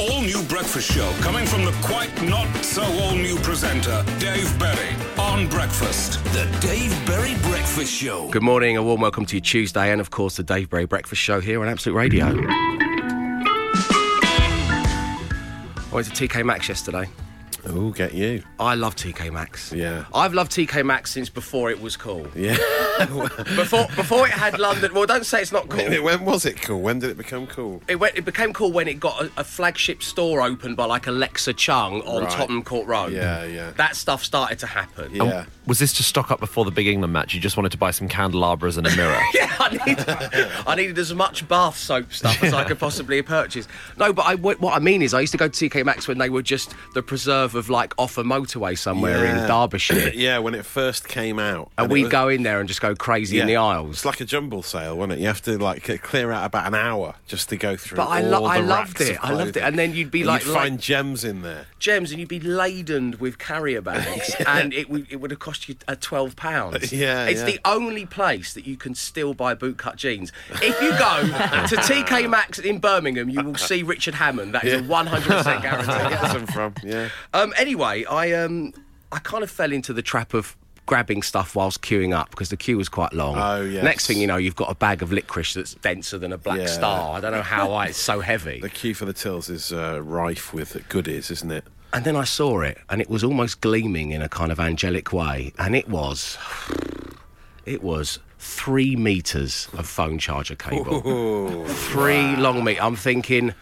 all new breakfast show coming from the quite not so all new presenter, Dave Berry, on breakfast. The Dave Berry Breakfast Show. Good morning, a warm welcome to you Tuesday, and of course the Dave Berry Breakfast Show here on Absolute Radio. I went to TK Maxx yesterday. Oh, get you. I love TK Maxx. Yeah. I've loved TK Maxx since before it was cool. Yeah. Before before it had London. Well, don't say it's not cool. when was it cool? When did it become cool? It, went, it became cool when it got a, a flagship store opened by like Alexa Chung on Right. Tottenham Court Road. Yeah, yeah. That stuff started to happen. Yeah. Was this to stock up before the big England match? You just wanted to buy some candelabras and a mirror. Yeah, I needed, I needed as much bath soap stuff as I could possibly purchase. No, but I, what what I mean is, I used to go to TK Maxx when they were just the preserve of like off a motorway somewhere in Derbyshire. yeah, when it first came out. And it we'd was- go in there and just go crazy in the aisles. It's like a jumble sale, wasn't it? You have to like clear out about an hour just to go through. But I, lo- I loved it. I loved it. And then you'd be And like, you'd like find gems in there. gems, and you'd be laden with carrier bags, and it would it would have cost you uh, twelve pounds. Yeah, it's yeah. the only place that you can still buy bootcut jeans. If you go to TK Maxx in Birmingham, you will see Richard Hammond. That is a one hundred percent guarantee. Get some from. Yeah. Um, anyway, I um, I kind of fell into the trap of grabbing stuff whilst queuing up because the queue was quite long. Oh, yes. Next thing you know, you've got a bag of licorice that's denser than a black Yeah. star. I don't know how I, it's so heavy. The queue for the tills is uh, rife with goodies, isn't it? And then I saw it, and it was almost gleaming in a kind of angelic way, and it was, it was three meters of phone charger cable, three long meter. I'm thinking,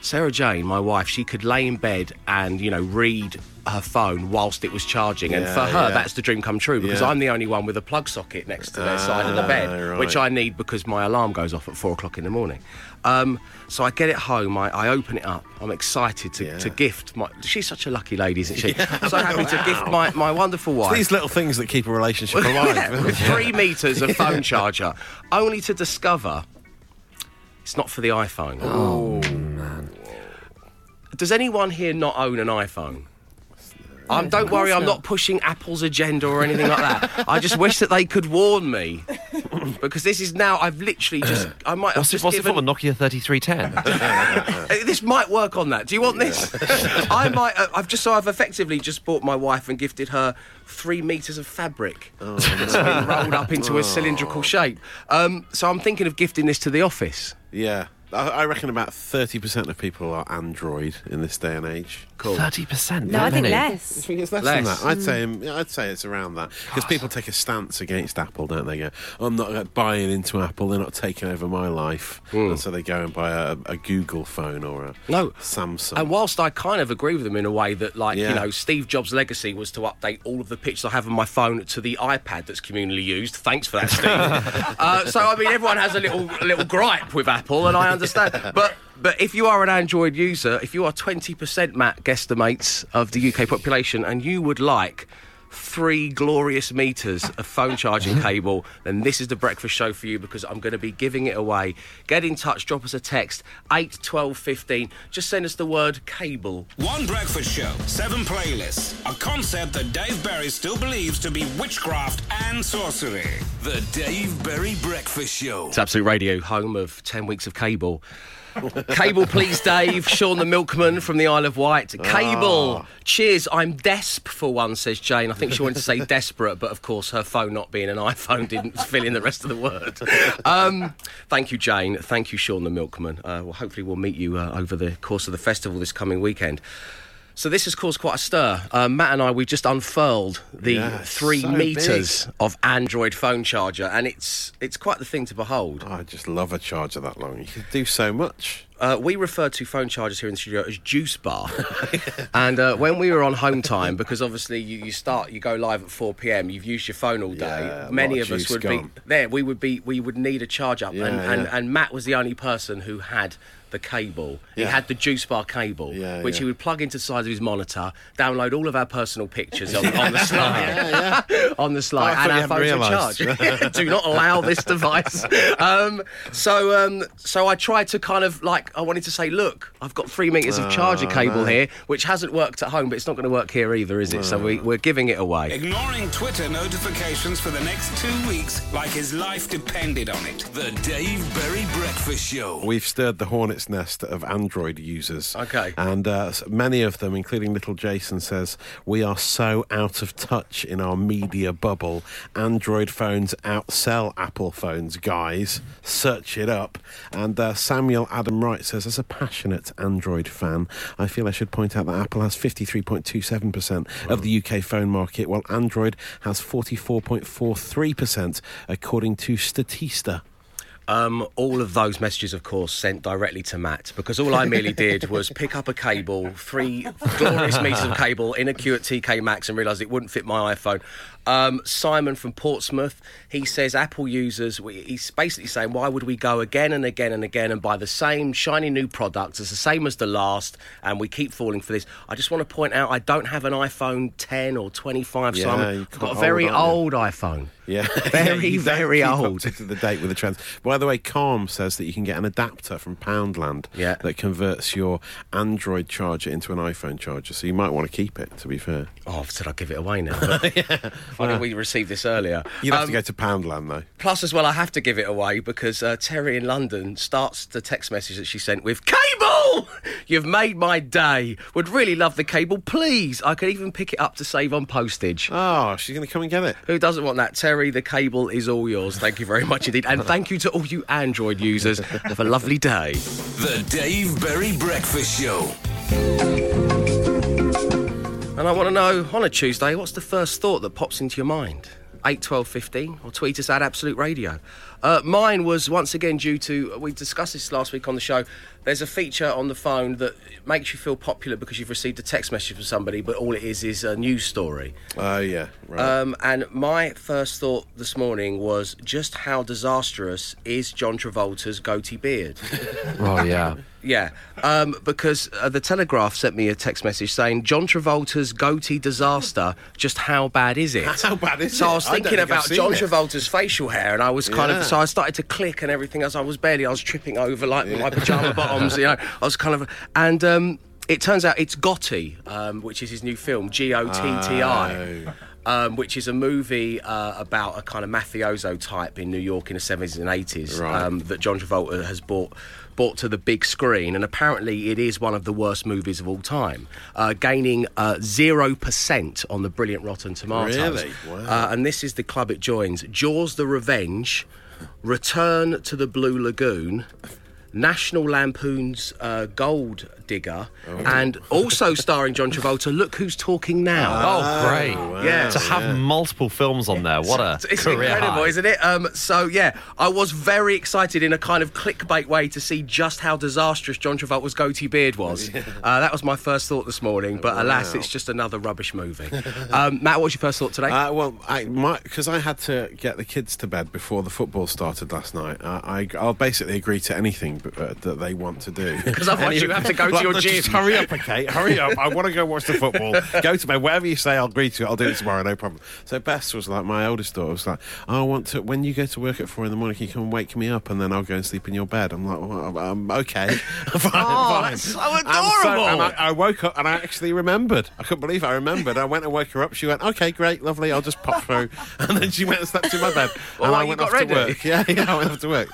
Sarah Jane, my wife, she could lay in bed and you know read her phone whilst it was charging, and Yeah, for her yeah. that's the dream come true because Yeah. I'm the only one with a plug socket next to their side of the Ah, bed, which. I need because my alarm goes off at four o'clock in the morning. Um, so I get it home, I, I open it up, I'm excited to, to gift my. She's such a lucky lady, isn't she? I'm so happy to gift my, my wonderful wife. These little things that keep a relationship alive. Three meters of phone charger, only to discover it's not for the iPhone. Oh man! Does anyone here not own an iPhone? Um, don't worry, I'm not pushing Apple's agenda or anything like that. I just wish that they could warn me because this is now. I've literally just. I might have What's, it, just what's given. The Nokia 3310? Uh, This might work on that. Do you want this? I might. Uh, I've just so I've effectively just bought my wife and gifted her three meters of fabric that's been rolled up into a cylindrical shape. Um, so I'm thinking of gifting this to the office. yeah. I I reckon about 30% of people are Android in this day and age. Cool. 30%. No, I think Many. I less. think it's less, than that. I'd say I'd say it's around that because people take a stance against Apple, don't they? Go, I'm not uh, buying into Apple. They're not taking over my life, and so they go and buy a, a Google phone or a No. Samsung. And whilst I kind of agree with them in a way that, like, you know, Steve Jobs' legacy was to update all of the pictures I have on my phone to the iPad that's communally used. Thanks for that, Steve. uh, so, I mean, everyone has a little a little gripe with Apple, and I understand. But but if you are an Android user, if you are 20%, Matt, guesstimates of the UK population, and you would like three glorious meters of phone charging cable, then this is the breakfast show for you because I'm going to be giving it away. Get in touch, drop us a text, 8 12 15. Just send us the word cable. One breakfast show, seven playlists, a concept that Dave Berry still believes to be witchcraft and sorcery. The Dave Berry Breakfast Show. It's Absolute Radio, home of 10 weeks of cable. Cable, please, Dave. Sean the Milkman from the Isle of Wight. Cable. Cheers. I'm desp for one, says Jane. I think she wanted to say desperate, but of course, her phone not being an iPhone didn't fill in the rest of the word. Um, thank you, Jane. Thank you, Sean the Milkman. Uh, well, hopefully, we'll meet you uh, over the course of the festival this coming weekend. So this has caused quite a stir. Uh, Matt and I, we just unfurled the Yeah, three so meters of Android phone charger, and it's it's quite the thing to behold. I just love a charger that long. You can do so much. Uh, we refer to phone chargers here in the studio as juice bar. and uh, when we were on home time, because obviously you, you start, you go live at 4 p.m. You've used your phone all day. Yeah, Many of of us would gone. be there. We would be, we would need a charge up, Yeah, and, and, and Matt was the only person who had the cable. He had the juice bar cable, Yeah, which yeah. he would plug into the side of his monitor, download all of our personal pictures on, on the slide, on the slide, Oh, and our phones hadn't would realised. charge. Do not allow this device. Um, so, um, so I tried to kind of like I wanted to say, look, I've got three meters of charger cable here, which hasn't worked at home, but it's not going to work here either, is it? So we, we're giving it away. Ignoring Twitter notifications for the next two weeks like his life depended on it. The Dave Berry Breakfast Show. We've stirred the hornet's bird's nest of Android users. Okay. And uh, many of them, including little Jason, says, We are so out of touch in our media bubble. Android phones outsell Apple phones, guys. Search it up. And uh, Samuel Adam Wright says, As a passionate Android fan, I feel I should point out that Apple has 53.27% of the UK phone market, while Android has 44.43%, according to Statista. Um, all of those messages, of course, sent directly to Matt because all I merely did was pick up a cable, three glorious meters of cable in a queue at TK Maxx and realised it wouldn't fit my iPhone. Um, Simon from Portsmouth, he says Apple users, we- he's basically saying, why would we go again and again and again and buy the same shiny new products? It's the same as the last, and we keep falling for this. I just want to point out I don't have an iPhone 10 or 25, so Yeah, I'm, you're I've got a very old, old iPhone. Yeah, Very, don't very old. to the date with the trends. By the way, Calm says that you can get an adapter from Poundland Yeah. that converts your Android charger into an iPhone charger. So you might want to keep it. To be fair, Oh, I've said I'd give it away now. But Why didn't we receive this earlier? you'd have Um, to go to Poundland though. Plus, as well, I have to give it away because uh, Terry in London starts the text message that she sent with "Cable, you've made my day. Would really love the cable, please. I could even pick it up to save on postage." Oh, she's going to come and get it. Who doesn't want that? Terry, the cable is all yours. Thank you very much indeed. And thank you to all you Android users. Have a lovely day. The Dave Berry Breakfast Show. And I want to know on a Tuesday, what's the first thought that pops into your mind? 8, 12, 15, or tweet us at Absolute Radio. Uh, mine was once again due to, we discussed this last week on the show. There's a feature on the phone that makes you feel popular because you've received a text message from somebody, but all it is is a news story. Oh yeah, right. Um, and my first thought this morning was just how disastrous is John Travolta's goatee beard? Oh yeah. Yeah, um, because uh, the Telegraph sent me a text message saying John Travolta's goatee disaster. Just how bad is it? That's How bad is so it? I was thinking I've about John it. Travolta's facial hair, and I was kind Yeah. of so I started to click and everything as I was barely I was tripping over like my pajama bottoms. You know, I was kind of and. Um, it turns out it's Gotti, um, which is his new film, G O T T I Oh. um, which is a movie uh, about a kind of mafioso type in New York in the 70s and 80s Right. um, that John Travolta has brought brought to the big screen, and apparently it is one of the worst movies of all time, uh, gaining zero percent on the brilliant Rotten Tomatoes. Really? Wow. Uh, and this is the club it joins: Jaws: The Revenge, Return to the Blue Lagoon. National Lampoon's uh, Gold Digger, Oh. and also starring John Travolta. Look who's talking now! Oh, great. Yeah. To have multiple films on there, what a It's career incredible, high. isn't it? Um, so yeah, I was very excited in a kind of clickbait way to see just how disastrous John Travolta's goatee beard was. Uh, that was my first thought this morning, but alas, it's just another rubbish movie. um, Matt, what's your first thought today? Uh, well, I because I had to get the kids to bed before the football started last night. Uh, I, I'll basically agree to anything b- uh, that they want to do. 'Cause otherwise you have to go to your let's just gym. hurry up, okay? Hurry up! I want to go watch the football. Go to bed. Whatever you say, I'll agree to it. I'll do it tomorrow, no problem. So Bess was like, my eldest daughter was like, I want to. When you go to work at four in the morning, can you come and wake me up, and then I'll go and sleep in your bed. I'm like, well, um, okay, fine, fine. that's so And adorable. and I, I woke up and I actually remembered. I couldn't believe I remembered. I went and woke her up. She went, "Okay, great, lovely. I'll just pop through." And then she went and slept in my bed. Well, and I went off ready? to work. Yeah, yeah, I went off to work.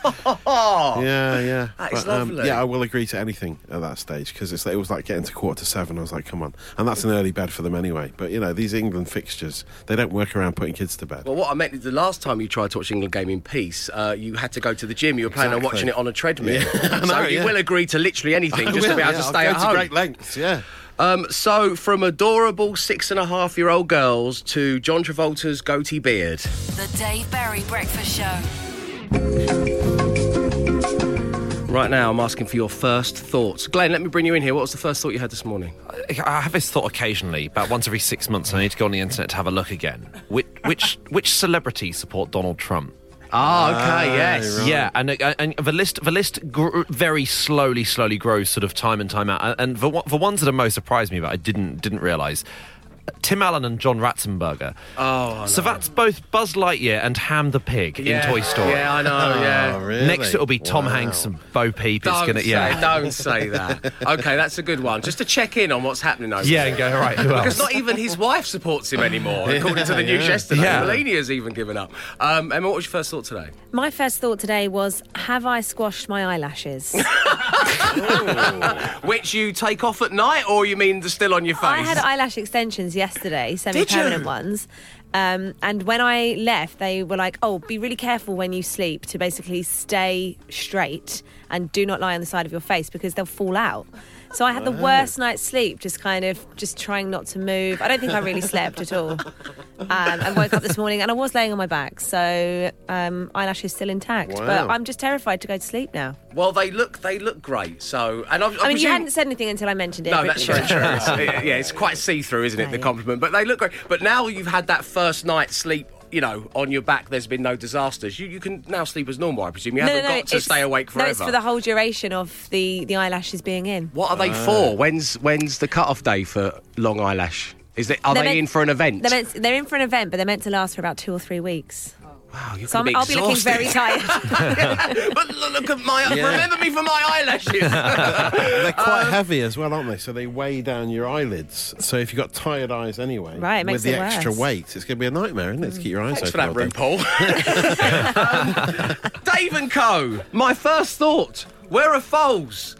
yeah, yeah. That is But, um, lovely. yeah, I will agree to anything at that stage because it was like getting to quarter to seven. I was like, "Come on," and that's an early bed for them anyway. But you know, these England fixtures, they don't work around putting kids to bed. well, what I meant is the last time you tried to watch England game in peace, uh, you had to go to the gym. You were planning on watching it on a treadmill. I so know, you yeah. will agree to literally anything I just to be able yeah, to I'll stay go at to home. great lengths. Yeah. Um, so, from adorable six and a half year old girls to John Travolta's goatee beard. The Dave Berry Breakfast Show. Right now, I'm asking for your first thoughts. Glenn, let me bring you in here. What was the first thought you had this morning? I have this thought occasionally, about once every six months, I need to go on the internet to have a look again. Which which, which celebrities support Donald Trump? Ah, okay, yes. Yeah, and, uh, and the list the list gr- very slowly, slowly grows, sort of time and time out. And the, the ones that are most surprised me, but I didn't didn't realise. Tim Allen and John Ratzenberger. Oh, So that's both Buzz Lightyear and Hamm the Pig in Toy Story. Yeah, I know, yeah. Oh, really? Next, it'll be Tom Wow. Hanks and Bo Peep. It's Don't, gonna, say, yeah, don't say that. Okay, that's a good one. Just to check in on what's happening over yeah, there. and go right. Who Because not even his wife supports him anymore, according to the news yeah. yesterday. Yeah. Melania's even given up. Um, Emma, what was your first thought today? My first thought today was Have I squashed my eyelashes? Which you take off at night, or you mean they're still on your face? I had eyelash extensions yesterday, semi-permanent ones. Um, and when I left, they were like, "Oh, be really careful when you sleep to basically stay straight and do not lie on the side of your face because they'll fall out." So I had the worst night's sleep, just kind of just trying not to move. I don't think I really slept at all. Um, I woke up this morning and I was laying on my back, so um, eyelashes still intact. But I'm just terrified to go to sleep now. Well, they look they look great. So, and I, I, I mean, you hadn't said anything until I mentioned it. No, that's sure. very true. It's- yeah, it's quite see through, isn't it? Yeah, the compliment, but they look great. But now you've had that first night's sleep. You know, on your back, there's been no disasters. You, you can now sleep as normal, I presume. You haven't got to stay awake forever. No, it's for the whole duration of the, the eyelashes being in. What are they uh. for? When's when's the cut-off day for long eyelash? Is it? Are They're they meant- in for an event? They're, meant, they're in for an event, but they're meant to last for about two or three weeks. Wow, you're So I'm, I'll be looking very tired. but look, look at my. Yeah. Remember me for my eyelashes. They're quite Um, heavy as well, aren't they? So they weigh down your eyelids. So if you've got tired eyes anyway, Right, it makes with the it extra worse. weight, it's going to be a nightmare, isn't it? To keep your eyes Thanks for open. that, all day. RuPaul. um, Dave and Co. My first thought: Where are Foals?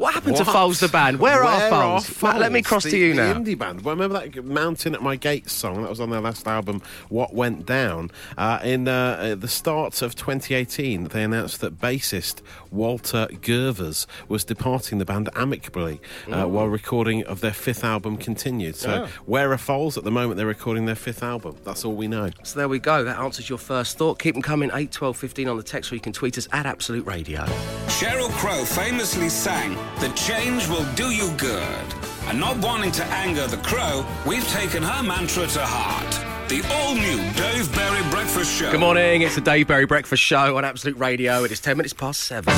What happened to What? Foals the band? Where, are are Foals? Matt, let me cross the, to you the now. indie band. Well, remember that Mountain at My Gates song that was on their last album, What Went Down? Uh, in uh, the start of 2018, they announced that bassist Walter Gervers was departing the band amicably uh, while recording of their fifth album continued. So, Where are Foals? At the moment, they're recording their fifth album. That's all we know. So there we go. That answers your first thought. Keep them coming. 8, 12, 15 on the text, or you can tweet us at Absolute Radio. Sheryl Crow famously sang, The change will do you good. And not wanting to anger the crow, we've taken her mantra to heart. The all new Dave Berry Breakfast Show. Good morning. It's the Dave Berry Breakfast Show on Absolute Radio. It is 10 minutes past 7.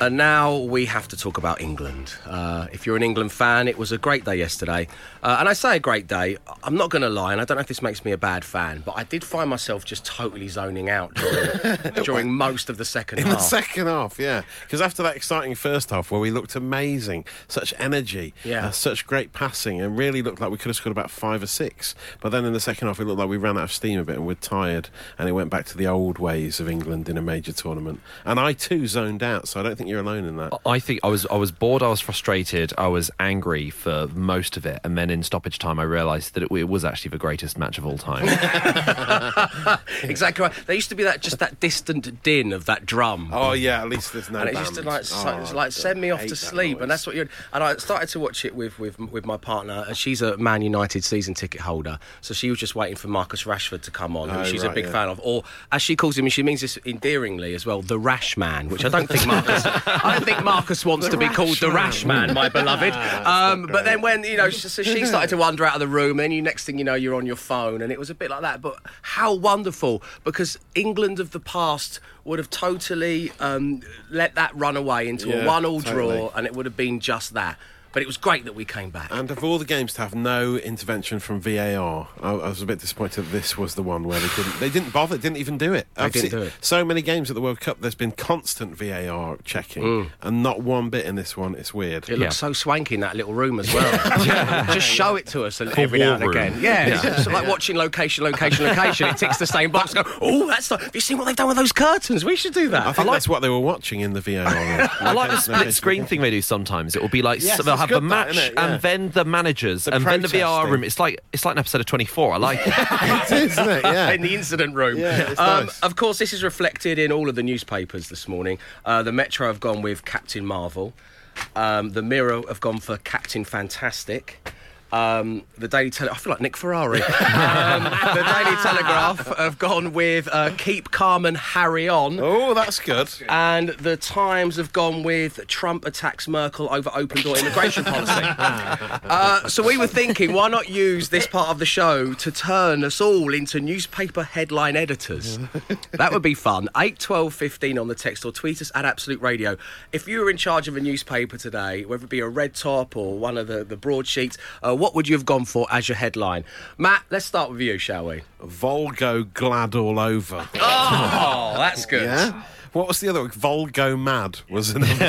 And now we have to talk about England. Uh, if you're an England fan, it was a great day yesterday. Uh, and I say a great day, I'm not going to lie, and I don't know if this makes me a bad fan, but I did find myself just totally zoning out during, during most of the second In half. the second half, yeah. Because after that exciting first half where we looked amazing, such energy, Yeah. uh, such great passing, and really looked like we could have scored about five or six. But then in the second half, it looked like we ran out of steam a bit and we're tired, and it went back to the old ways of England in a major tournament. And I too zoned out, so I don't think you're alone in that. I think I was I was bored, I was frustrated, I was angry for most of it, and then in stoppage time I realised that it, it was actually the greatest match of all time. exactly right. There used to be that just that distant din of that drum. Oh yeah, at least there's no. and it used to like so, Oh, it's like send me off hate to that sleep, and that's what you're. And I started to watch it with with with my partner. and She's a Man United season ticket holder, so she was just waiting for Marcus Rashford to come on, who Oh, she's a big yeah. fan of, or as she calls him, and she means this endearingly as well, the Rash Man, which I don't think Marcus. I don't think Marcus wants to be called the Rash Man, my beloved. Um, but then when you know, so she started to wander out of the room, and you next thing you know, you're on your phone, and it was a bit like that. But how wonderful because England of the past would have totally um, let that run away into a one-all totally. draw, and it would have been just that. But it was great that we came back. And of all the games to have no intervention from VAR, I, I was a bit disappointed that this was the one where they didn't. They didn't bother. Didn't even do it. They didn't do it. So many games at the World Cup, there's been constant VAR checking, and not one bit in this one. It's weird. Mm. It looks Yeah. so swanky in that little room as well. Just show it to us every now and room. again. Yeah, it's like watching location, location, location. It ticks the same box. Go, oh, that's. The, have you seen what they've done with those curtains? We should do that. I think that's what they were watching in the VAR. I like the split screen thing they do sometimes. It will be like Yes, so they'll it's have the good that, match? Yeah. and then the managers The and then the VR room. It's like it's like an episode of 24. I like it. it is, isn't it? Yeah. in the incident room. Yeah, it's um, nice. Of course, this is reflected in all of the newspapers this morning. Uh, the Metro have gone with Captain Marvel. Um, the Mirror have gone for Captain Fantastic. Um, the Daily Telegraph, I feel like Nick Ferrari. um, the Daily Telegraph have gone with uh, Keep Calm and Harry On. Oh, that's good. And the Times have gone with Trump attacks Merkel over open door immigration policy. uh, so we were thinking, why not use this part of the show to turn us all into newspaper headline editors? that would be fun. 8, 12, 15 on the text or tweet us at Absolute Radio. If you were in charge of a newspaper today, whether it be a red top or one of the, the broadsheets, uh, what would you have gone for as your headline? Matt, let's start with you, shall we? Volgo glad all over. Oh, that's good. Yeah. What was the other one? Volgo Mad was another.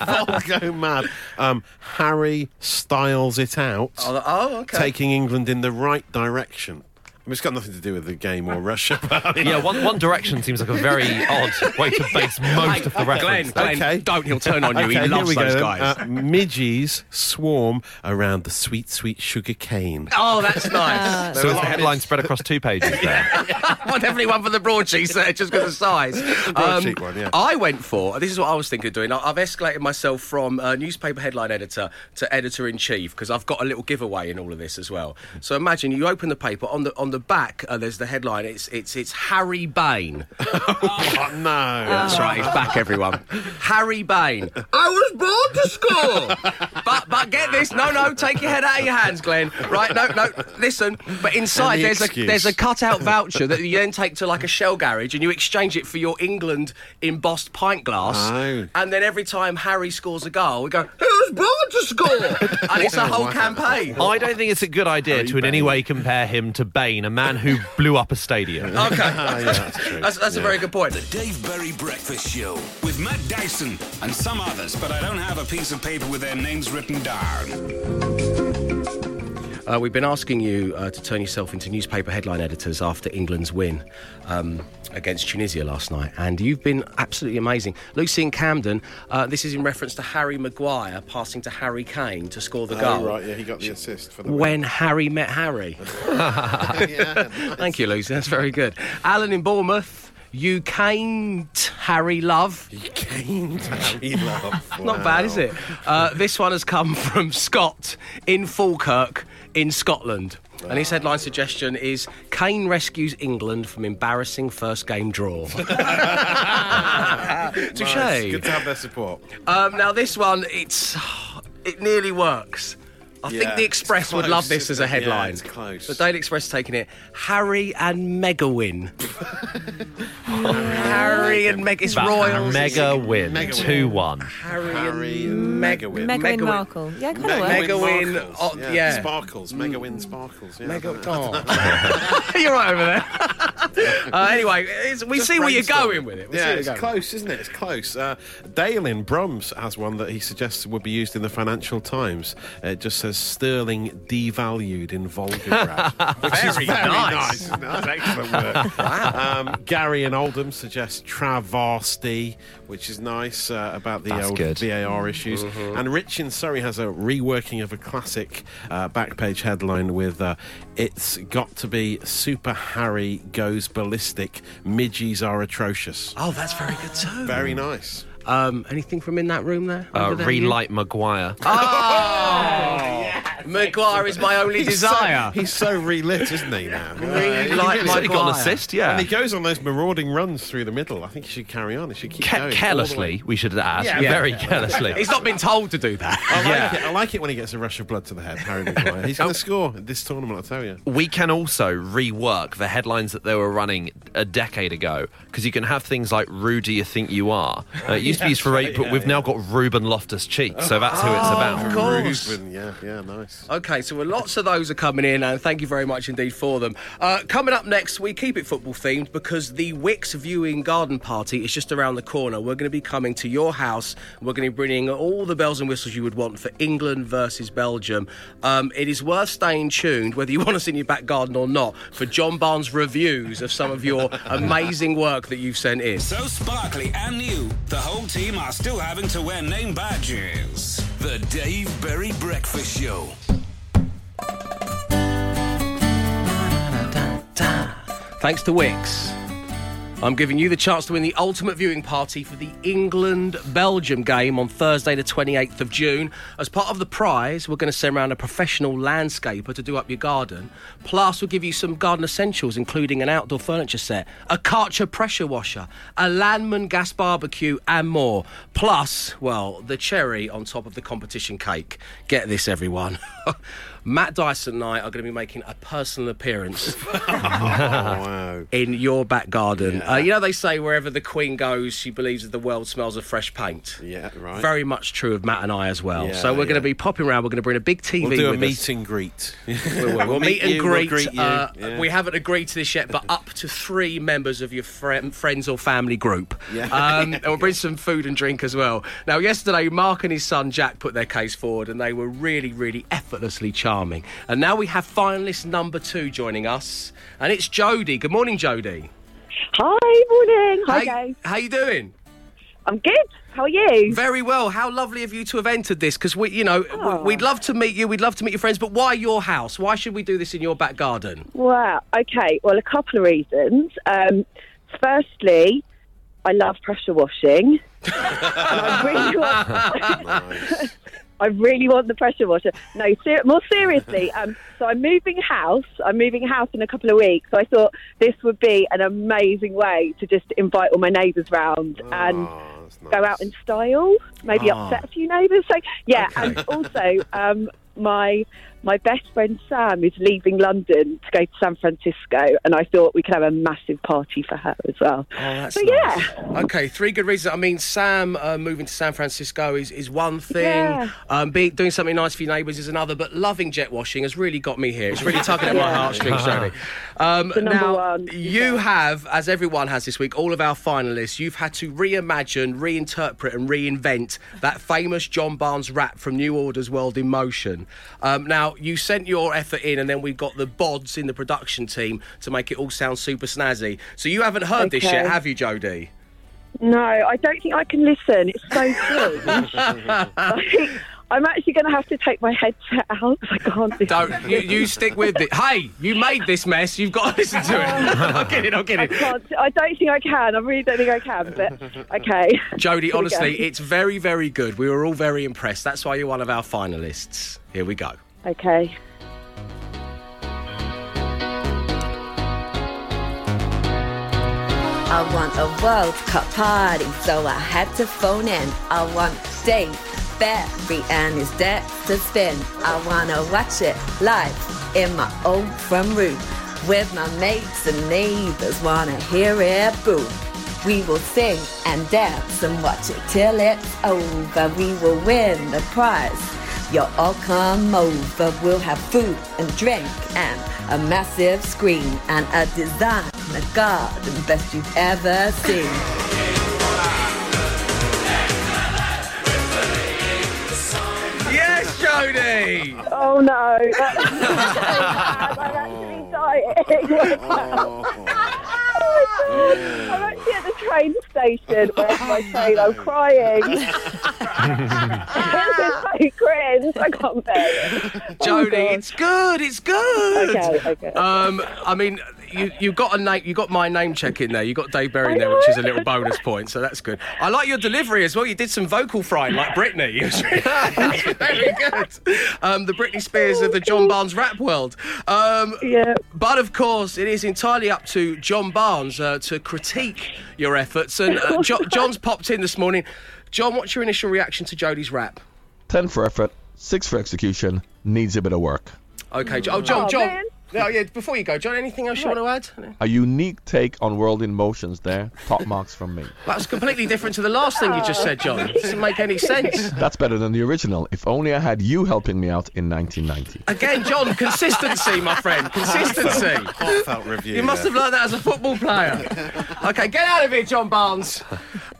Volgo Mad. Um, Harry styles it out, Oh, oh, okay. taking England in the right direction. Mean, it's got nothing to do with the game or Russia. But, Yeah, One, One Direction seems like a very odd way to base most of the Glenn, reference. Glenn, Okay. don't. He'll turn on you. Okay, he loves we go those guys. Uh, midges swarm around the sweet, sweet sugar cane. oh, that's nice. So is the headline spread across two pages there? well, definitely one for the broadsheet there, just because of size. Um, broadsheet one, yeah. I went for, this is what I was thinking of doing. I- I've escalated myself from uh, newspaper headline editor to editor in chief because I've got a little giveaway in all of this as well. So imagine you open the paper, on the on the back, uh, there's the headline. It's, it's, it's Harry Bane. Oh, no. That's right, he's back, everyone. Harry Bane. I was born to score. but but get this, no, no, take your head out of your hands, Glenn. Right, no, no, listen. But inside Any there's a excuse. there's a cut-out voucher that you then take to like a shell garage and you exchange it for your England embossed pint glass. Oh. And then every time Harry scores a goal, we go, who's was born to score," and it's a whole campaign. I don't think it's a good idea to in any way compare him to Bane, a man who blew up a stadium. Okay, yeah, that's true. that's, that's a very good point. The Dave Berry Breakfast Show. With Matt Dyson and some others, but I don't have a piece of paper with their names written down. Uh, we've been asking you uh, to turn yourself into newspaper headline editors after England's win um, against Tunisia last night, and you've been absolutely amazing. Lucy in Camden, uh, this is in reference to Harry Maguire passing to Harry Kane to score the goal. Oh, right, yeah, he got the assist for the When Harry met Harry. Thank you, Lucy. That's very good. Alan in Bournemouth, you caned Harry Love. Caned Harry Love. Not bad, is it? Uh, this one has come from Scott in Falkirk in Scotland. And his headline suggestion is Kane rescues England from embarrassing first game draw. Touche. Nice. Good to have their support. Um, now this one, it's it nearly works. I think the it's Express would love this as a isn't? Yeah, headline. it's close. The Daily Express taking it. Harry and Mega Megawin. Harry and Meg. It's Royals. Mega win, Mega win. 2 1. Harry, Harry and and Meg- Megawin. Megawin Megawin. Markle. Yeah, kind of Mega win. Sparkles, oh, yeah. Sparkles. Mega win sparkles. Yeah, Mega. I don't know. Oh. you're right over there. uh, anyway, we Just see where you're going with it. We see yeah, it's close, isn't it? It's close. Uh, Dale in Brums has one that he suggests would be used in the Financial Times. It just says sterling devalued in Volgograd, which is Very very nice. nice. That's excellent work. um, Gary in Oldham suggests travesty, which is nice uh, about the That's old good. VAR issues. And Rich in Surrey has a reworking of a classic uh, back page headline with uh, "It's got to be Super Harry goes ballistic. Midgies are atrocious." Oh, that's very good too. Very nice. Um, anything from in that room there? Uh, there, relight Maguire. Oh, Maguire is my only He's so, desire. he's so relit, isn't he now? Relight So he got an Maguire. assist, And he goes on those marauding runs through the middle. I think he should carry on. He should keep Ca- going. carelessly, we should add. Yeah. Very carelessly. He's not been told to do that. I like, Yeah. it. I like it when he gets a rush of blood to the head, Harry Maguire. He's going to score this tournament, I tell you. we can also rework the headlines that they were running a decade ago because you can have things like "Rude do you think you are?" Uh, it used to be used for rape, but we've yeah. now got Ruben Loftus Cheek, so that's who it's about. Of course. Ruben, yeah, yeah, nice. Okay, so lots of those are coming in, and thank you very much indeed for them. Uh, coming up next, we keep it football themed because the Wix viewing garden party is just around the corner. We're going to be coming to your house. We're going to be bringing all the bells and whistles you would want for England versus Belgium. Um, it is worth staying tuned, whether you want us in your back garden or not, for John Barnes' reviews of some of your amazing work that you've sent in. So sparkly and new, the whole team are still having to wear name badges. The Dave Berry Breakfast Show. Thanks to Wix. I'm giving you the chance to win the ultimate viewing party for the England Belgium game on Thursday, the 28th of June. As part of the prize, we're going to send around a professional landscaper to do up your garden. Plus, we'll give you some garden essentials, including an outdoor furniture set, a Karcher pressure washer, a Landmann gas barbecue, and more. Plus, well, the cherry on top of the competition cake. Get this, everyone. Matt Dyson and I are going to be making a personal appearance Oh, wow. In your back garden. Uh, you know, they say wherever the Queen goes, she believes that the world smells of fresh paint. Yeah, right. Very much true of Matt and I as well. Yeah, so we're going to be popping around. We're going to bring a big TV We'll do a meet us. and greet. We'll, we'll meet and you, we'll greet. greet you. uh, Yeah. We haven't agreed to this yet, but up to three members of your fri friends or family group. Yeah. Um, and we'll bring some food and drink as well. Now, yesterday, Mark and his son Jack put their case forward, and they were really, really effortlessly charming. And now we have finalist number two joining us, and it's Jodie. Good morning, Jodie. Hi, morning. Hi, How- guys. How you doing? I'm good. How are you? Very well. How lovely of you to have entered this because we, you know, Oh. we- we'd love to meet you. We'd love to meet your friends. But why your house? Why should we do this in your back garden? Wow. Okay. Well, a couple of reasons. Um, firstly, I love pressure washing. and I really want. I really want the pressure washer. No, ser- more seriously. Um, so I'm moving house. I'm moving house in a couple of weeks. So I thought this would be an amazing way to just invite all my neighbours round and Oh, that's go out in style, maybe Ah. upset a few neighbours. So yeah, Okay. and also um, my my best friend Sam is leaving London to go to San Francisco, and I thought we could have a massive party for her as well. Oh, that's so nice. yeah, Okay, three good reasons. I mean, Sam uh, moving to San Francisco is, is one thing. Yeah. Um, be, doing something nice for your neighbours is another. But loving jet washing has really got me here. It's really tugging at my heartstrings, Jodie. Um, The number now, one. you have, as everyone has this week, all of our finalists, you've had to reimagine, reinterpret, and reinvent that famous John Barnes rap from New Order's World in Motion. Um, now, you sent your effort in, and then we've got the bods in the production team to make it all sound super snazzy. So you haven't heard this yet, have you, Jodie? no, I don't think I can listen. It's so. Like, I'm actually going to have to take my headset out because I can't. listen. Don't you, you stick with it. Hey, you made this mess. You've got to listen to it. I'm kidding. I'm I kidding. can't. I don't think I can. I really don't think I can. But okay. Jodie, we honestly, it's very, very good. We were all very impressed. That's why you're one of our finalists. Here we go. Okay. I want a World Cup party, so I had to phone in. I want Dave Berry and his dad to spin. I wanna watch it live in my old front room with my mates and neighbors. Wanna hear it boom. We will sing and dance and watch it till it's over. We will win the prize. You'll all come over. We'll have food and drink and a massive screen and a designer garden the best you've ever seen. Yes, Jodie. Oh no, that's so bad. I'm actually dying. Oh. Oh my god, I'm actually at the train station. Where's my train? I'm crying. this is so cringe. I can't bear it. Oh, Jodie, God. it's good. It's good. Okay, okay. Um, I mean, you you got a name. You got my name check in there. You got Dave Berry in there, which is a little bonus point. So that's good. I like your delivery as well. You did some vocal frying like Britney. It was very good. Um, the Britney Spears of the John Barnes rap world. Um, yeah. But of course, it is entirely up to John Barnes uh, to critique your efforts. And uh, jo- John's popped in this morning. John, what's your initial reaction to Jodie's rap? 10 for effort, 6 for execution, needs a bit of work. Okay, oh, John, Oh, John. man. No, yeah. Before you go, John, anything else you want to add? A unique take on world in motions there. Top marks from me. That's completely different to the last thing you just said, John. It doesn't make any sense. That's better than the original. If only I had you helping me out in 1990. Again, John, consistency, my friend. Consistency. Heartfelt review. You must there. have learned that as a football player. Okay, get out of here, John Barnes.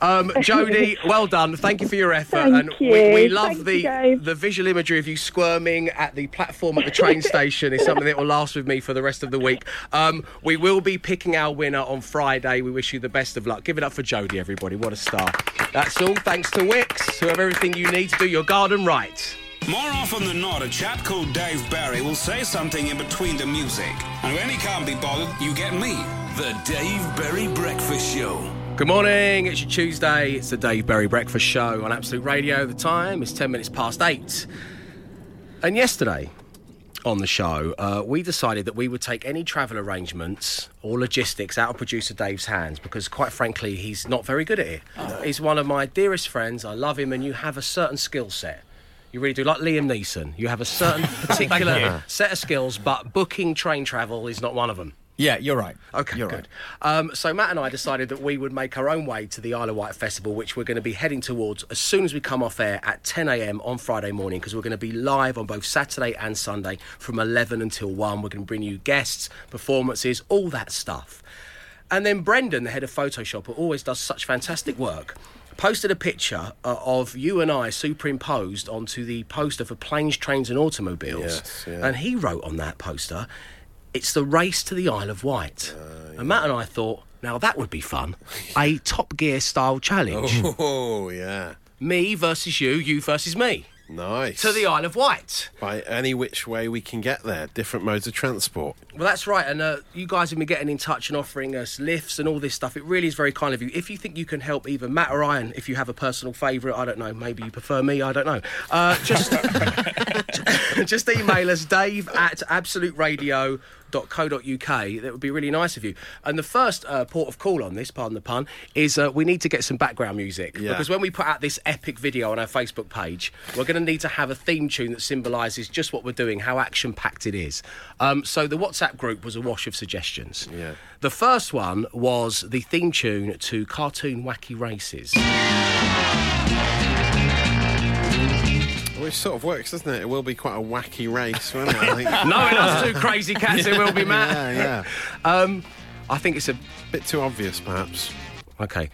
Um, Jodie, well done. Thank you for your effort. Thank and We, we love Thank the you, the visual imagery of you squirming at the platform at the train station is something that will last with me for the rest of the week. Um, we will be picking our winner on Friday. We wish you the best of luck. Give it up for Jodie, everybody. What a star. That's all. Thanks to Wix, who have everything you need to do your garden right. More often than not, a chap called Dave Berry will say something in between the music. And when he can't be bothered, you get me. The Dave Berry Breakfast Show. Good morning. It's your Tuesday. It's the Dave Berry Breakfast Show on Absolute Radio. The time is 10 minutes past 8. And yesterday on the show, uh, we decided that we would take any travel arrangements or logistics out of producer Dave's hands because, quite frankly, he's not very good at it. He's one of my dearest friends. I love him, and you have a certain skill set. You really do. Like Liam Neeson, you have a certain particular set of skills, but booking train travel is not one of them. Yeah, you're right. Okay, You're good. Um, so Matt and I decided that we would make our own way to the Isle of Wight Festival, which we're going to be heading towards as soon as we come off air at 10 a.m. on Friday morning, because we're going to be live on both Saturday and Sunday from 11 until 1. We're going to bring you guests, performances, all that stuff. And then Brendan, the head of Photoshop, who always does such fantastic work, posted a picture uh, of you and I superimposed onto the poster for planes, trains, and automobiles. Yes, yeah. And he wrote on that poster, "It's the race to the Isle of Wight." Uh, And Matt and I thought, now that would be fun, a Top Gear style challenge. Oh, yeah. me versus you, you versus me, Nice. to the Isle of Wight. By any which way we can get there, different modes of transport. Well, that's right. And uh, you guys have been getting in touch and offering us lifts and all this stuff. It really is very kind of you. If you think you can help either Matt or Ian, if you have a personal favourite, I don't know, maybe you prefer me, I don't know. Uh, just, just email us, dave at absoluteradio.co.uk. That would be really nice of you. And the first uh, port of call on this, pardon the pun, is uh, we need to get some background music. Yeah. Because when we put out this epic video on our Facebook page, we're going to need to have a theme tune that symbolises just what we're doing, how action packed it is. Um, so the WhatsApp group was a wash of suggestions. Yeah. The first one was the theme tune to Cartoon Wacky Races. Which sort of works, doesn't it? It will be quite a wacky race, won't it? Knowing us two crazy cats, it will be, Matt. Yeah, yeah. Um, I think it's a. Bit too obvious, perhaps. Okay.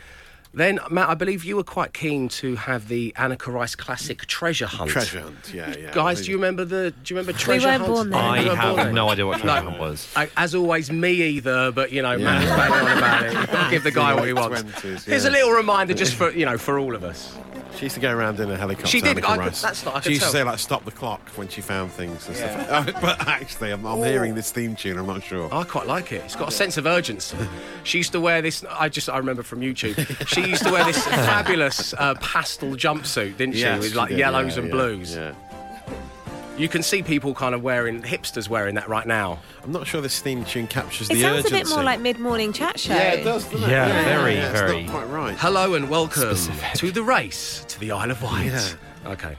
Then, Matt, I believe you were quite keen to have the Anneka Rice Classic Treasure Hunt. Treasure hunt, yeah, yeah. Guys, do you remember the? Do you remember Treasure weren't Hunt? born then. I You weren't born have then? no idea what treasure hunt was. I, as always, me either, but you know, Matt is banging on about it. You've got to give the guy what he wants. 20s, Here's a yeah. little reminder just for you know for all of us. She used to go around in a helicopter. She did, Anneka I could- Rice. that's not- I She could used tell. to say like "stop the clock" when she found things and Yeah. stuff. But actually, I'm, I'm hearing this theme tune. I'm not sure. I quite like it. It's got a sense of urgency. She used to wear this. I just I remember from YouTube. She used to wear this fabulous uh, pastel jumpsuit, didn't she? Yes, With she like did, yellows yeah, and yeah, blues. Yeah. You can see people kind of wearing hipsters wearing that right now. I'm not sure this theme tune captures It the sounds urgency. a bit more like mid-morning chat show. Yeah, it does. Doesn't it? Yeah, very, yeah, it's very- not quite right. Hello and welcome to the race to the Isle of Wight. Yeah. Okay.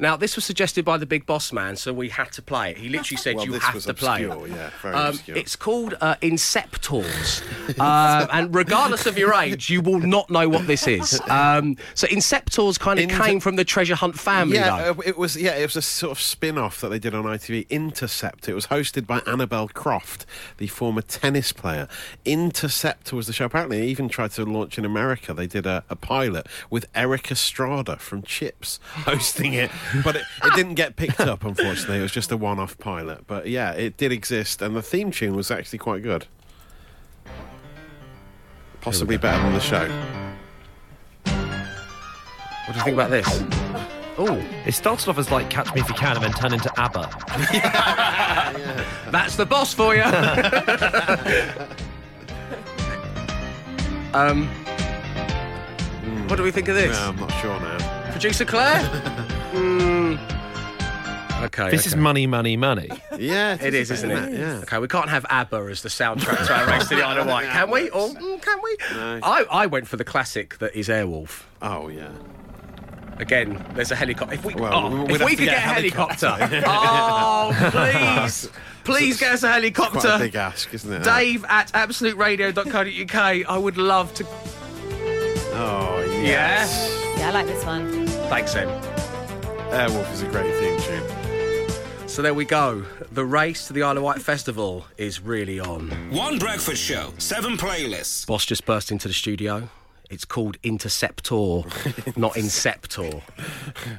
Now, this was suggested by the big boss man, so we had to play it. He literally said Well, you have to play obscure, it. yeah, very Um, obscure. It's called uh, Inceptors. um, and regardless of your age, you will not know what this is. Um, so, Inceptors kind of Inter- came from the Treasure Hunt family, Yeah, though. uh, it was. Yeah, it was a sort of spin-off that they did on ITV. Intercept. It was hosted by Annabelle Croft, the former tennis player. Intercept was the show. Apparently, they even tried to launch in America. They did a, a pilot with Erik Estrada from Chips hosting it, but it, it didn't get picked up. Unfortunately, it was just a one-off pilot. But yeah, it did exist, and the theme tune was actually quite good. Possibly better than the show. What do you think about this? Oh, It started off as like Catch Me If You Can and then turned into ABBA. that's the boss for you. um, what do we think of this? Yeah, I'm not sure now. Producer Claire? Mm. Okay. This is money, money, money. Yeah, It is, isn't it? Yeah. Okay, we can't have ABBA as the soundtrack to our race to the Isle of Wight, can we? Or mm, can we? No. I, I went for the classic that is Airwolf. Oh yeah. Again, there's a helicopter. If we, Well, oh, we'd if we could get get, a a helicopter, helicopter. oh please, please get us a Quite a helicopter. big ask, isn't it? Dave at absoluteradio.co.uk. I would love to. Oh yes. Yeah, I like this one. Thanks, Em. Airwolf is a great theme tune. So there we go. The race to the Isle of Wight festival is really on. One breakfast show, seven playlists. Boss just burst into the studio. It's called Interceptor, not Inceptor.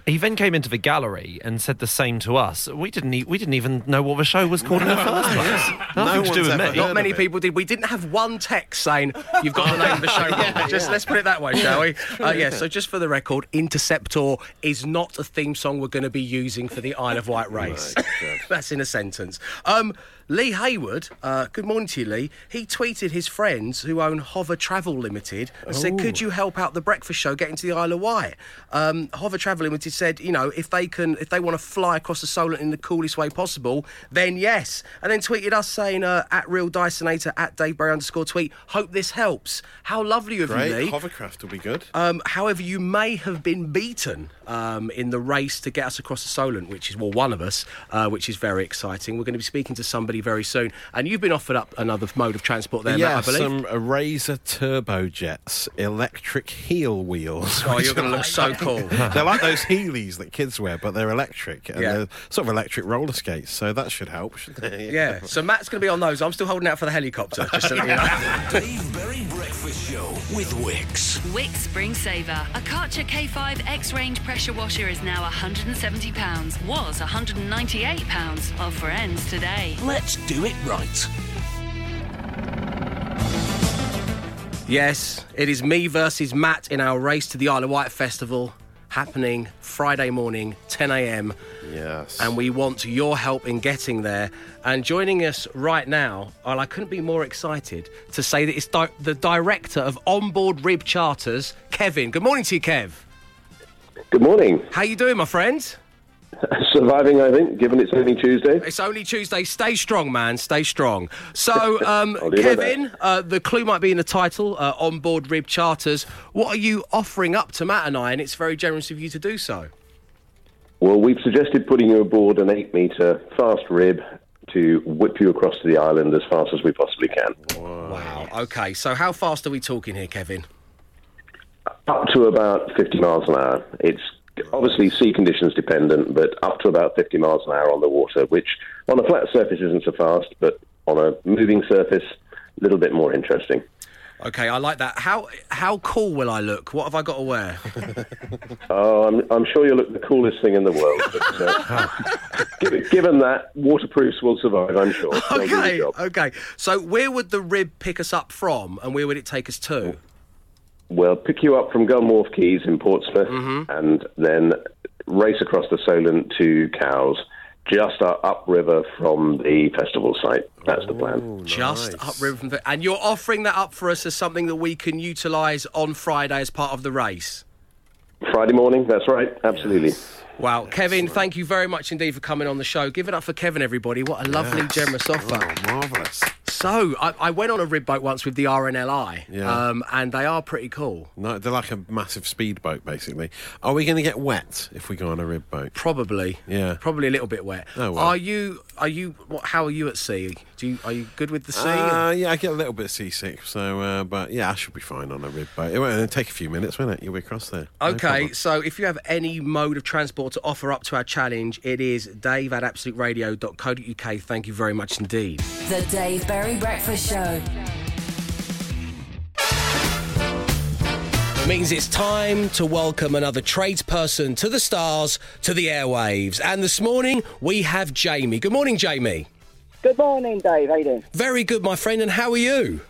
He then came into the gallery and said the same to us. We didn't. E- we didn't even know what the show was called in the first place. Nothing No to do with me. Not many people did. We didn't have one text saying you've got the name of the show. wrong." just let's put it that way, shall we? Uh, yeah. So just for the record, Interceptor is not a theme song we're going to be using for the Isle of Wight race. That's in a sentence. Um, Lee Hayward, uh, good morning to you, Lee. He tweeted his friends who own Hover Travel Limited and said, "Could you help out the breakfast show getting to the Isle of Wight?" Um, Hover Travel Limited said, "You know, if they can, if they want to fly across the Solent in the coolest way possible, then yes." And then tweeted us saying, uh, "At real Dysonator at Dave Berry underscore tweet. Hope this helps. How lovely of you, Great. Lee." Hovercraft will be good. Um, however, you may have been beaten um, in the race to get us across the Solent, which is, well, one of us, uh, which is very exciting. We're going to be speaking to somebody very soon. And you've been offered up another mode of transport there, yeah, Matt, I believe. some Razor turbojets electric heel wheels. Oh, you're going to look so cool. they're like those Heelys that kids wear, but they're electric. And Yeah. they're sort of electric roller skates, so that should help, shouldn't it? Yeah, so Matt's going to be on those. I'm still holding out for the helicopter, just so you know. Dave Berry Breakfast Show with Wix. Wix Spring Saver. A Karcher K5 X range pressure washer is now £170. Was £198. Offer ends today. Let's do it right. Yes, it is me versus Matt in our race to the Isle of Wight Festival happening Friday morning, 10 a.m. Yes. And we want your help in getting there. And joining us right now, well, I couldn't be more excited to say that it's di- the director of Onboard Rib Charters, Kevin. Good morning to you, Kev. Good morning. How you doing, my friend? Surviving, I think, given it's only Tuesday. It's only Tuesday. Stay strong, man. Stay strong. So, um, I'll do my Kevin, uh, the clue might be in the title, uh, Onboard Rib Charters. What are you offering up to Matt and I? And it's very generous of you to do so. Well, we've suggested putting you aboard an eight metre fast rib to whip you across to the island as fast as we possibly can. Wow. Okay, so how fast are we talking here, Kevin? Up to about 50 miles an hour. It's obviously sea conditions dependent, but up to about 50 miles an hour on the water, which on a flat surface isn't so fast, but on a moving surface, a little bit more interesting. Okay, I like that. How how cool will I look? What have I got to wear? Oh, I'm, I'm sure you'll look the coolest thing in the world. But, uh, given, given that, waterproofs will survive, I'm sure. They'll do the okay, okay. So where would the rib pick us up from, and where would it take us to? We'll pick you up from Gunwharf Quays in Portsmouth and then race across the Solent to Cowes, just uh, upriver from the festival site. That's the plan. Just upriver from the, and you're offering that up for us as something that we can utilise on Friday as part of the race. Friday morning, that's right, absolutely. Wow, Kevin, thank you very much indeed for coming on the show. Give it up for Kevin, everybody. What a lovely, Yes. generous offer. Oh, marvellous. So, I, I went on a rib boat once with the RNLI, Yeah. um, and they are pretty cool. No, they're like a massive speedboat, basically. Are we going to get wet if we go on a rib boat? Probably, Yeah. probably a little bit wet. Oh, well. Are you? Are you? What, how are you at sea? Do you? Are you good with the sea? Uh, yeah, I get a little bit seasick, so uh, but yeah, I should be fine on a rib boat. It won't it'll take a few minutes, won't it? You'll be across there. Okay, problem. so if you have any mode of transport to offer up to our challenge, it is dave at absoluteradio.co.uk. Thank you very much indeed. The Dave Berry Breakfast Show. It means it's time to welcome another tradesperson to the stars, to the airwaves. And this morning we have Jamie. Good morning, Jamie. Good morning, Dave. How you doing? Very good, my friend. And how are you?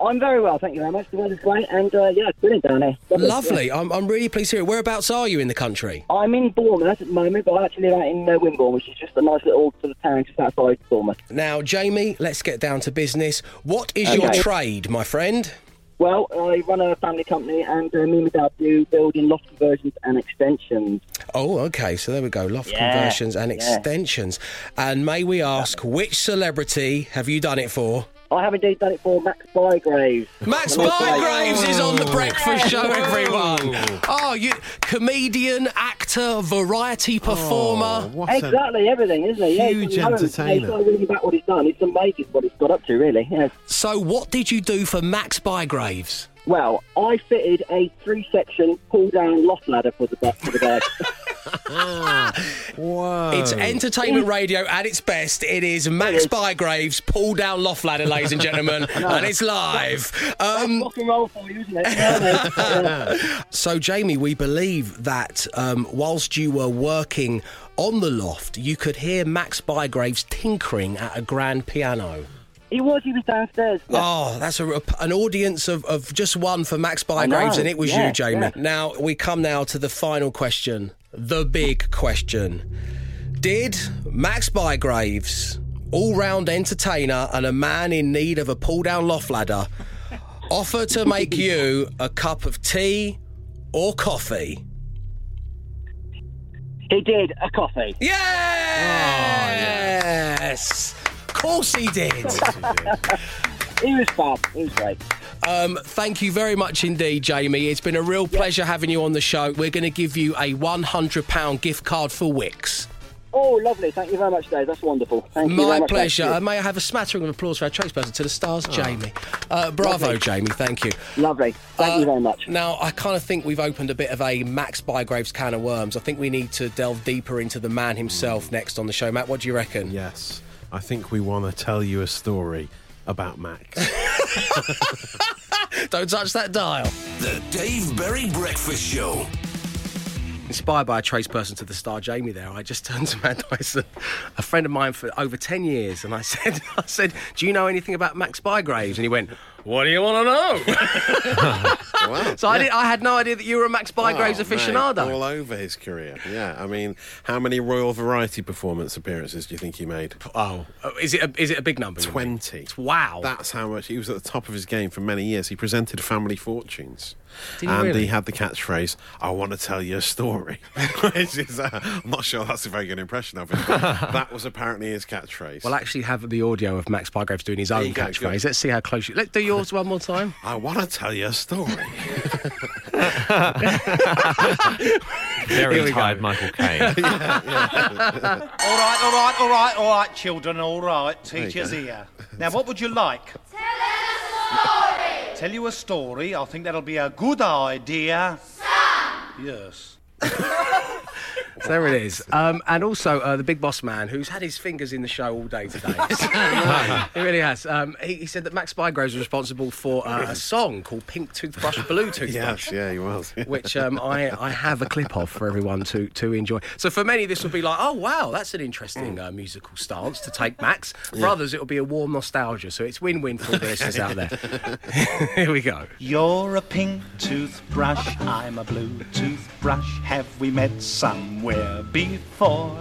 I'm very well, thank you very much. The weather's great, and uh, yeah, it's brilliant down here. Lovely. I'm, I'm really pleased to hear it. Whereabouts are you in the country? I'm in Bournemouth at the moment, but I actually live out in uh, Wimborne, which is just a nice little sort of town just outside Bournemouth. Now, Jamie, let's get down to business. What is your trade, my friend? Well, I run a family company, and uh, me and my dad do building loft conversions and extensions. Oh, okay. So there we go. Loft Yeah, conversions and yeah. extensions. And may we ask, which celebrity have you done it for? I have indeed done it for Max Bygraves. Max And Bygraves is on the oh. breakfast show, everyone. Oh, you comedian, actor, variety performer. Oh, exactly, everything, isn't it? Yeah, Huge it's- I don't- entertainer. It's not really about what he's done. It's amazing what he's got up to, really. Yeah. So, what did you do for Max Bygraves? Well, I fitted a three-section pull-down loft ladder for the for the guy. Whoa. It's entertainment radio at its best. It is Max Bygraves pull down loft ladder, ladies and gentlemen, and it's live. Um, rock and roll for you, isn't it? So, Jamie, we believe that um, whilst you were working on the loft, you could hear Max Bygraves tinkering at a grand piano. He was. He was downstairs. Oh, that's a, an audience of, of just one for Max I Bygraves, and it was yeah, you, Jamie. yeah. Now, we come now to the final question, the big question. Did Max Bygraves, all round entertainer and a man in need of a pull down loft ladder, offer to make you a cup of tea or coffee? He did a coffee. Yes! yes, Of course he did. he was fab. He was great. Um, thank you very much indeed, Jamie. It's been a real pleasure having you on the show. We're going to give you a £100 gift card for Wix. Oh, lovely. Thank you very much, Dave. That's wonderful. Thank you very My much. pleasure. mate. Uh, may I have a smattering of applause for our tradesperson to the stars, Jamie? Uh, bravo, Lovely. Jamie. Thank you. Lovely. Thank Uh, you very much. Now, I kind of think we've opened a bit of a Max Bygraves can of worms. I think we need to delve deeper into the man himself next on the show. Matt, what do you reckon? Yes, I think we want to tell you a story about Max. Don't touch that dial. The Dave Berry Breakfast Show. Inspired by a trace person to the star, Jamie. There, I just turned to Matt Dyson, a friend of mine for over ten years, and I said, "I said, do you know anything about Max Bygraves?" And he went, "What do you want to know?" Wow. so I, did, I had no idea that you were a Max Bygraves Oh, mate, aficionado. all over his career. Yeah, I mean, how many Royal Variety performance appearances do you think he made? Oh, uh, is it a, is it a big number? Twenty. Wow. That's how much he was at the top of his game for many years. He presented Family Fortunes. Did he and really? he had the catchphrase, I want to tell you a story. Which is, uh, I'm not sure that's a very good impression of him, that was apparently his catchphrase. We'll actually have the audio of Max Bygraves doing his own you go, catchphrase. Let's see how close you. Let's do yours one more time. I want to tell you a story. Very tired go. Michael Caine. All right, all right, all right, all right, children, all right. There you Teachers here. Now, what would you like? Tell us a story. Tell you a story. I think that'll be a good idea. Sam. Yes. So there it is. Um, and also uh, the big boss man, who's had his fingers in the show all day today. he really has. Um, he, he said that Max Bygraves was responsible for uh, a song called Pink Toothbrush, Blue Toothbrush. yes, yeah, he was. Which um, I, I have a clip of for everyone to, to enjoy. So for many, this will be like, oh wow, that's an interesting uh, musical stance to take, Max. For others, it will be a warm nostalgia. So it's win-win for all the listeners out there. Here we go. You're a pink toothbrush, I'm a blue toothbrush. Have we met somewhere before?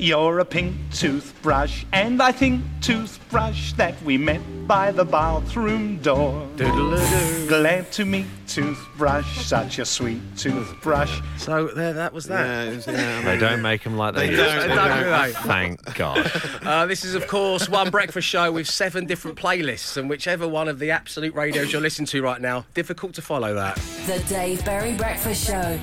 You're a pink toothbrush, and I think toothbrush that we met by the bathroom door. Glad to meet toothbrush, such a sweet toothbrush. So there, that was that. Yeah, was- yeah, I they don't make them like they, They used don't, to. they don't, do they? Thank God. Uh, this is, of course, one breakfast show with seven different playlists, and whichever one of the absolute radios you're listening to right now, difficult to follow that. The Dave Berry Breakfast Show.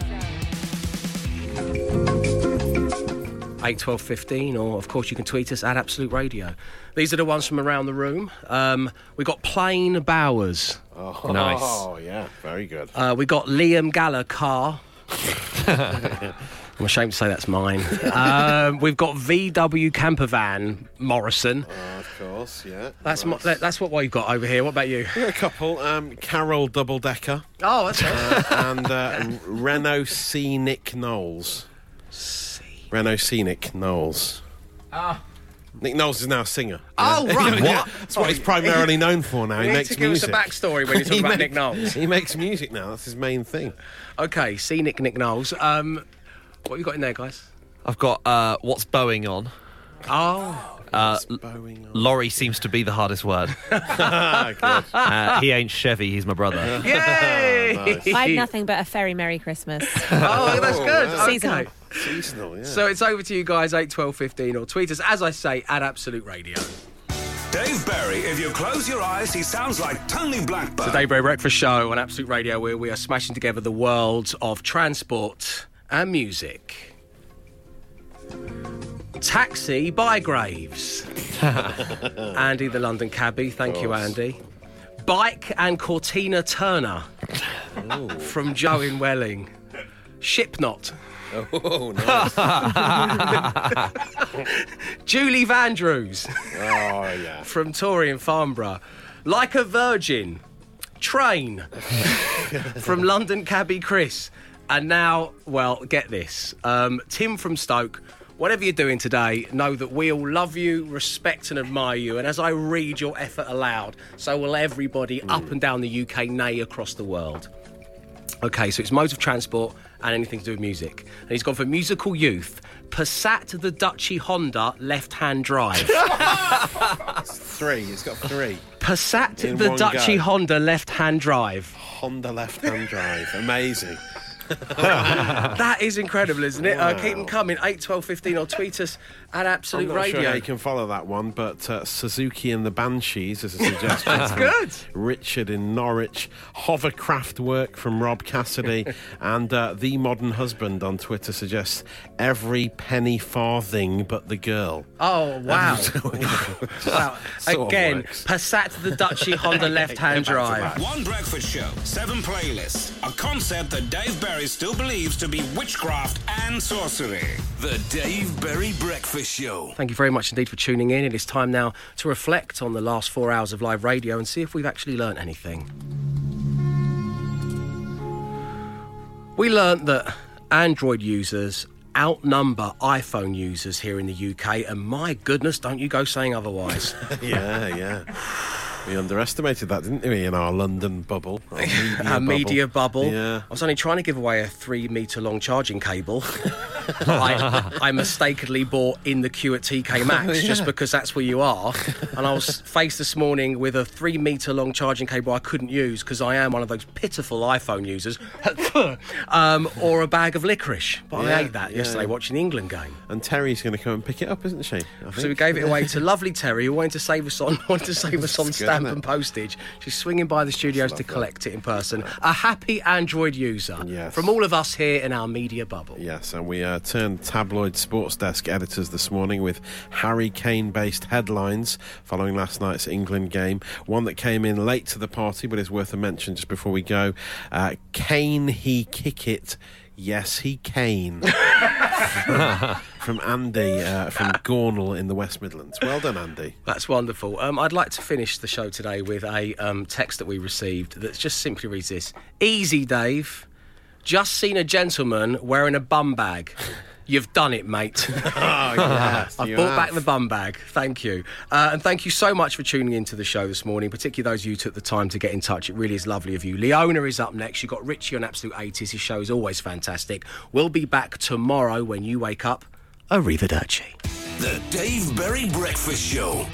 8, 12, 15, or of course you can tweet us at Absolute Radio. These are the ones from around the room. Um, we got Plain Bowers. Oh, Nice. Oh, yeah, very good. Uh, we got Liam Gallagher Carr. I'm ashamed to say that's mine. Um, we've got VW Campervan Morrison. Oh, of course, yeah. That's nice. mo- that- that's what we've got over here. What about you? We got a couple. Um, Carol Double Decker Oh, that's uh, and uh, Renault Scenic Knowles. Renault Scenic Knowles. Ah. Nick Knowles is now a singer. Oh, right. What? That's what he's primarily known for now. You He need makes to give us a backstory when you talk about make- Nick Knowles. He makes music now. That's his main thing. Okay, scenic Nick Knowles. Um, what have you got in there, guys? I've got uh, what's Boeing on. Oh, Uh, Boeing on. lorry seems to be the hardest word. Uh, he ain't Chevy, he's my brother. yay! I had nothing but a very Merry Christmas. Oh, that's good. wow. Seasonal. Okay. Seasonal, yeah. So it's over to you guys, 8, 12, 15, or tweet us, as I say, at Absolute Radio. Dave Berry, if you close your eyes, he sounds like Tony Blackburn. The Daybreak Breakfast Show on Absolute Radio, where we are smashing together the worlds of transport and music. Taxi Bygraves. Andy, the London cabbie. Thank you, Andy. Bike and Cortina Turner from Joe in Welling. Shipknot. Oh, nice. Julie Vandrews oh, yeah. from Tory in Farnborough. Like a Virgin. Train from London cabbie Chris. And now, well, get this. Um, Tim from Stoke. Whatever you're doing today, know that we all love you, respect and admire you. And as I read your effort aloud, so will everybody up and down the UK, nay, across the world. Okay, so it's modes of transport and anything to do with music. And he's gone for musical youth. Passat the Duchy Honda left-hand drive. Three. It's got three. Passat In the one Duchy go. Honda left-hand drive. Honda left-hand drive. Amazing. That is incredible, isn't it? Uh, keep them coming. 8, 12, 15 or tweet us at Absolute I'm not Radio. sure how you can follow that one, but uh, Suzuki and the Banshees is a suggestion. That's good. Richard in Norwich, hovercraft work from Rob Cassidy, and uh, the modern husband on Twitter suggests every penny farthing but the girl. Oh, wow. wow. Sort of Again, works. Passat the Dutchy Honda left hand drive. One breakfast show, seven playlists, a concept that Dave Berry still believes to be witchcraft and sorcery. The Dave Berry Breakfast Show. Thank you very much indeed for tuning in. It is time now to reflect on the last four hours of live radio and see if we've actually learnt anything. We learnt that Android users outnumber iPhone users here in the UK, and my goodness, don't you go saying otherwise. yeah, yeah. We underestimated that, didn't we, in our London bubble? Our media, Our media bubble. Yeah. I was only trying to give away a three metre long charging cable. I, I mistakenly bought in the queue at TK Maxx just Yeah. because that's where you are. And I was faced this morning with a three metre long charging cable I couldn't use because I am one of those pitiful iPhone users, um, or a bag of licorice. But Yeah, I ate that yeah. yesterday watching the England game. And Terry's going to come and pick it up, isn't she? I So we gave it away to lovely Terry, who wanted to save us on wanted to save us on good, stamp and postage. She's swinging by the studios to collect it in person. A happy Android user Yes. from all of us here in our media bubble. Yes, and we uh, turned tabloid sports desk editors this morning with Harry Kane based headlines following last night's England game. One that came in late to the party but is worth a mention just before we go. Uh, Kane, he kick it. Yes, he Kane. from Andy uh, from Gornal in the West Midlands. Well done, Andy. That's wonderful. Um, I'd like to finish the show today with a um, text that we received that just simply reads this Easy, Dave. Just seen a gentleman wearing a bum bag. You've done it, mate. Oh, yes, I've brought have. back the bum bag. Thank you. Uh, and thank you so much for tuning into the show this morning, particularly those of you who took the time to get in touch. It really is lovely of you. Leona is up next. You've got Richie on Absolute 80s. His show is always fantastic. We'll be back tomorrow when you wake up. Arrivederci. The Dave Berry Breakfast Show.